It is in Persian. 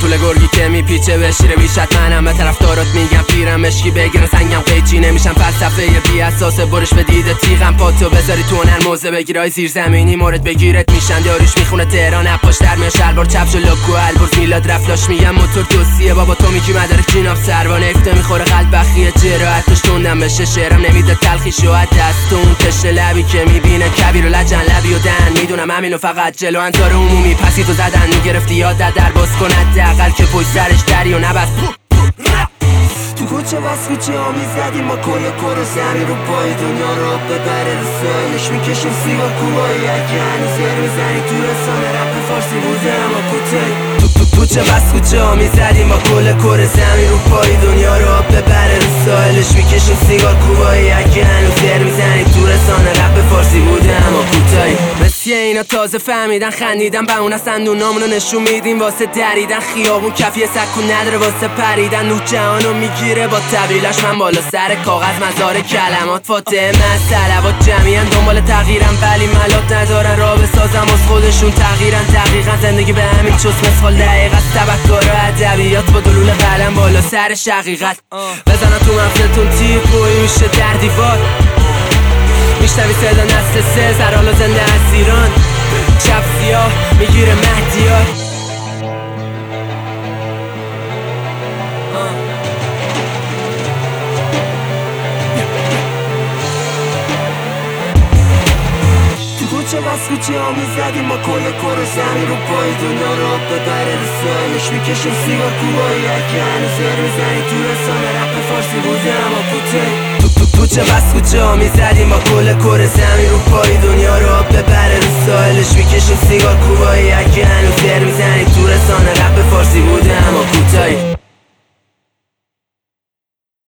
طول گرگی که میپیچه به شیر بیشت منم به طرف دارت میگم پیرم مشکی بگیرن. سنگم قیچی نمیشم فلسفه بی اساس برش به دیده تیغم. پاتو بذاری تو هنر موزه بگیرای زیر زمینی. مورد بگیرت میشن. داروش می‌خونه تهران. اپاش در میاد شلوار چپش و لکو البرز میلاد رفلاش میگم موتور دوسیه بابا تو میگی مدارک جیناف سروان. افته می‌خوره. قلب بخیه. جراحتش توندم بشه شعرم نمیده تلخی. شو دست اون تشت لبی که می‌بینه. کبیر و لجن لبی و دن می‌دونم همینو فقط جلو. انتار عمومی پسی تو زدن. می‌گرفتی یاد در باز کند. دقل که پشت سرش دری و نبست. تو کوچه بس کوچه ها می‌زدیم؟ ما کل کور زمین رو پای دنیا رو ببره رو سایلش می‌کشیم سیگار کوبایی اگه هنوز یر می‌زنی تو رسانه رپ فارسی بوده اما کوتاه تو تو بس کوچه ها می‌زدیم؟ ما کل کور زمین رو پای دنیا رو اینا تازه فهمیدن خندیدن به اون اصلا نامونو نشون میدیم. واسه دریدن خیابون کفیه سکون نداره واسه پریدن نو جهانو می‌گیره. با طویلش من بالا سر کاغذ مزار کلمات. فاتحه من سلوات جمعیان دنبال تغییرم ولی ملات ندارن. را بسازم از خودشون تغییرن. دقیقا زندگی به همین چوس مثال دقیق است تبکر و ادبیات. با دلول قلم بالا سر شقیقت. بزنن تو مغزتون تیر میشه در دیوار. میشنوی صدا نست سه زرال زنده از ایران. چپ سیاه می‌گیره مهدیار تو کوچه بس کوچه ها می‌زدیم ما کل کور زمین رو پای دنیا رو ببره رو سایلش می‌کشیم سیگار کوبایی اگه هنوز یر می‌زنی تو رسانه رپ فارسی بوده اما تو کوچه بس کوچه ها می‌زدیم ما کل کور زمین رو پای دنیا رو ببره. رو سایلش می‌کشیم سیگار کوبایی اگه هنوز یر می‌زنی تو رسانه رپ فارسی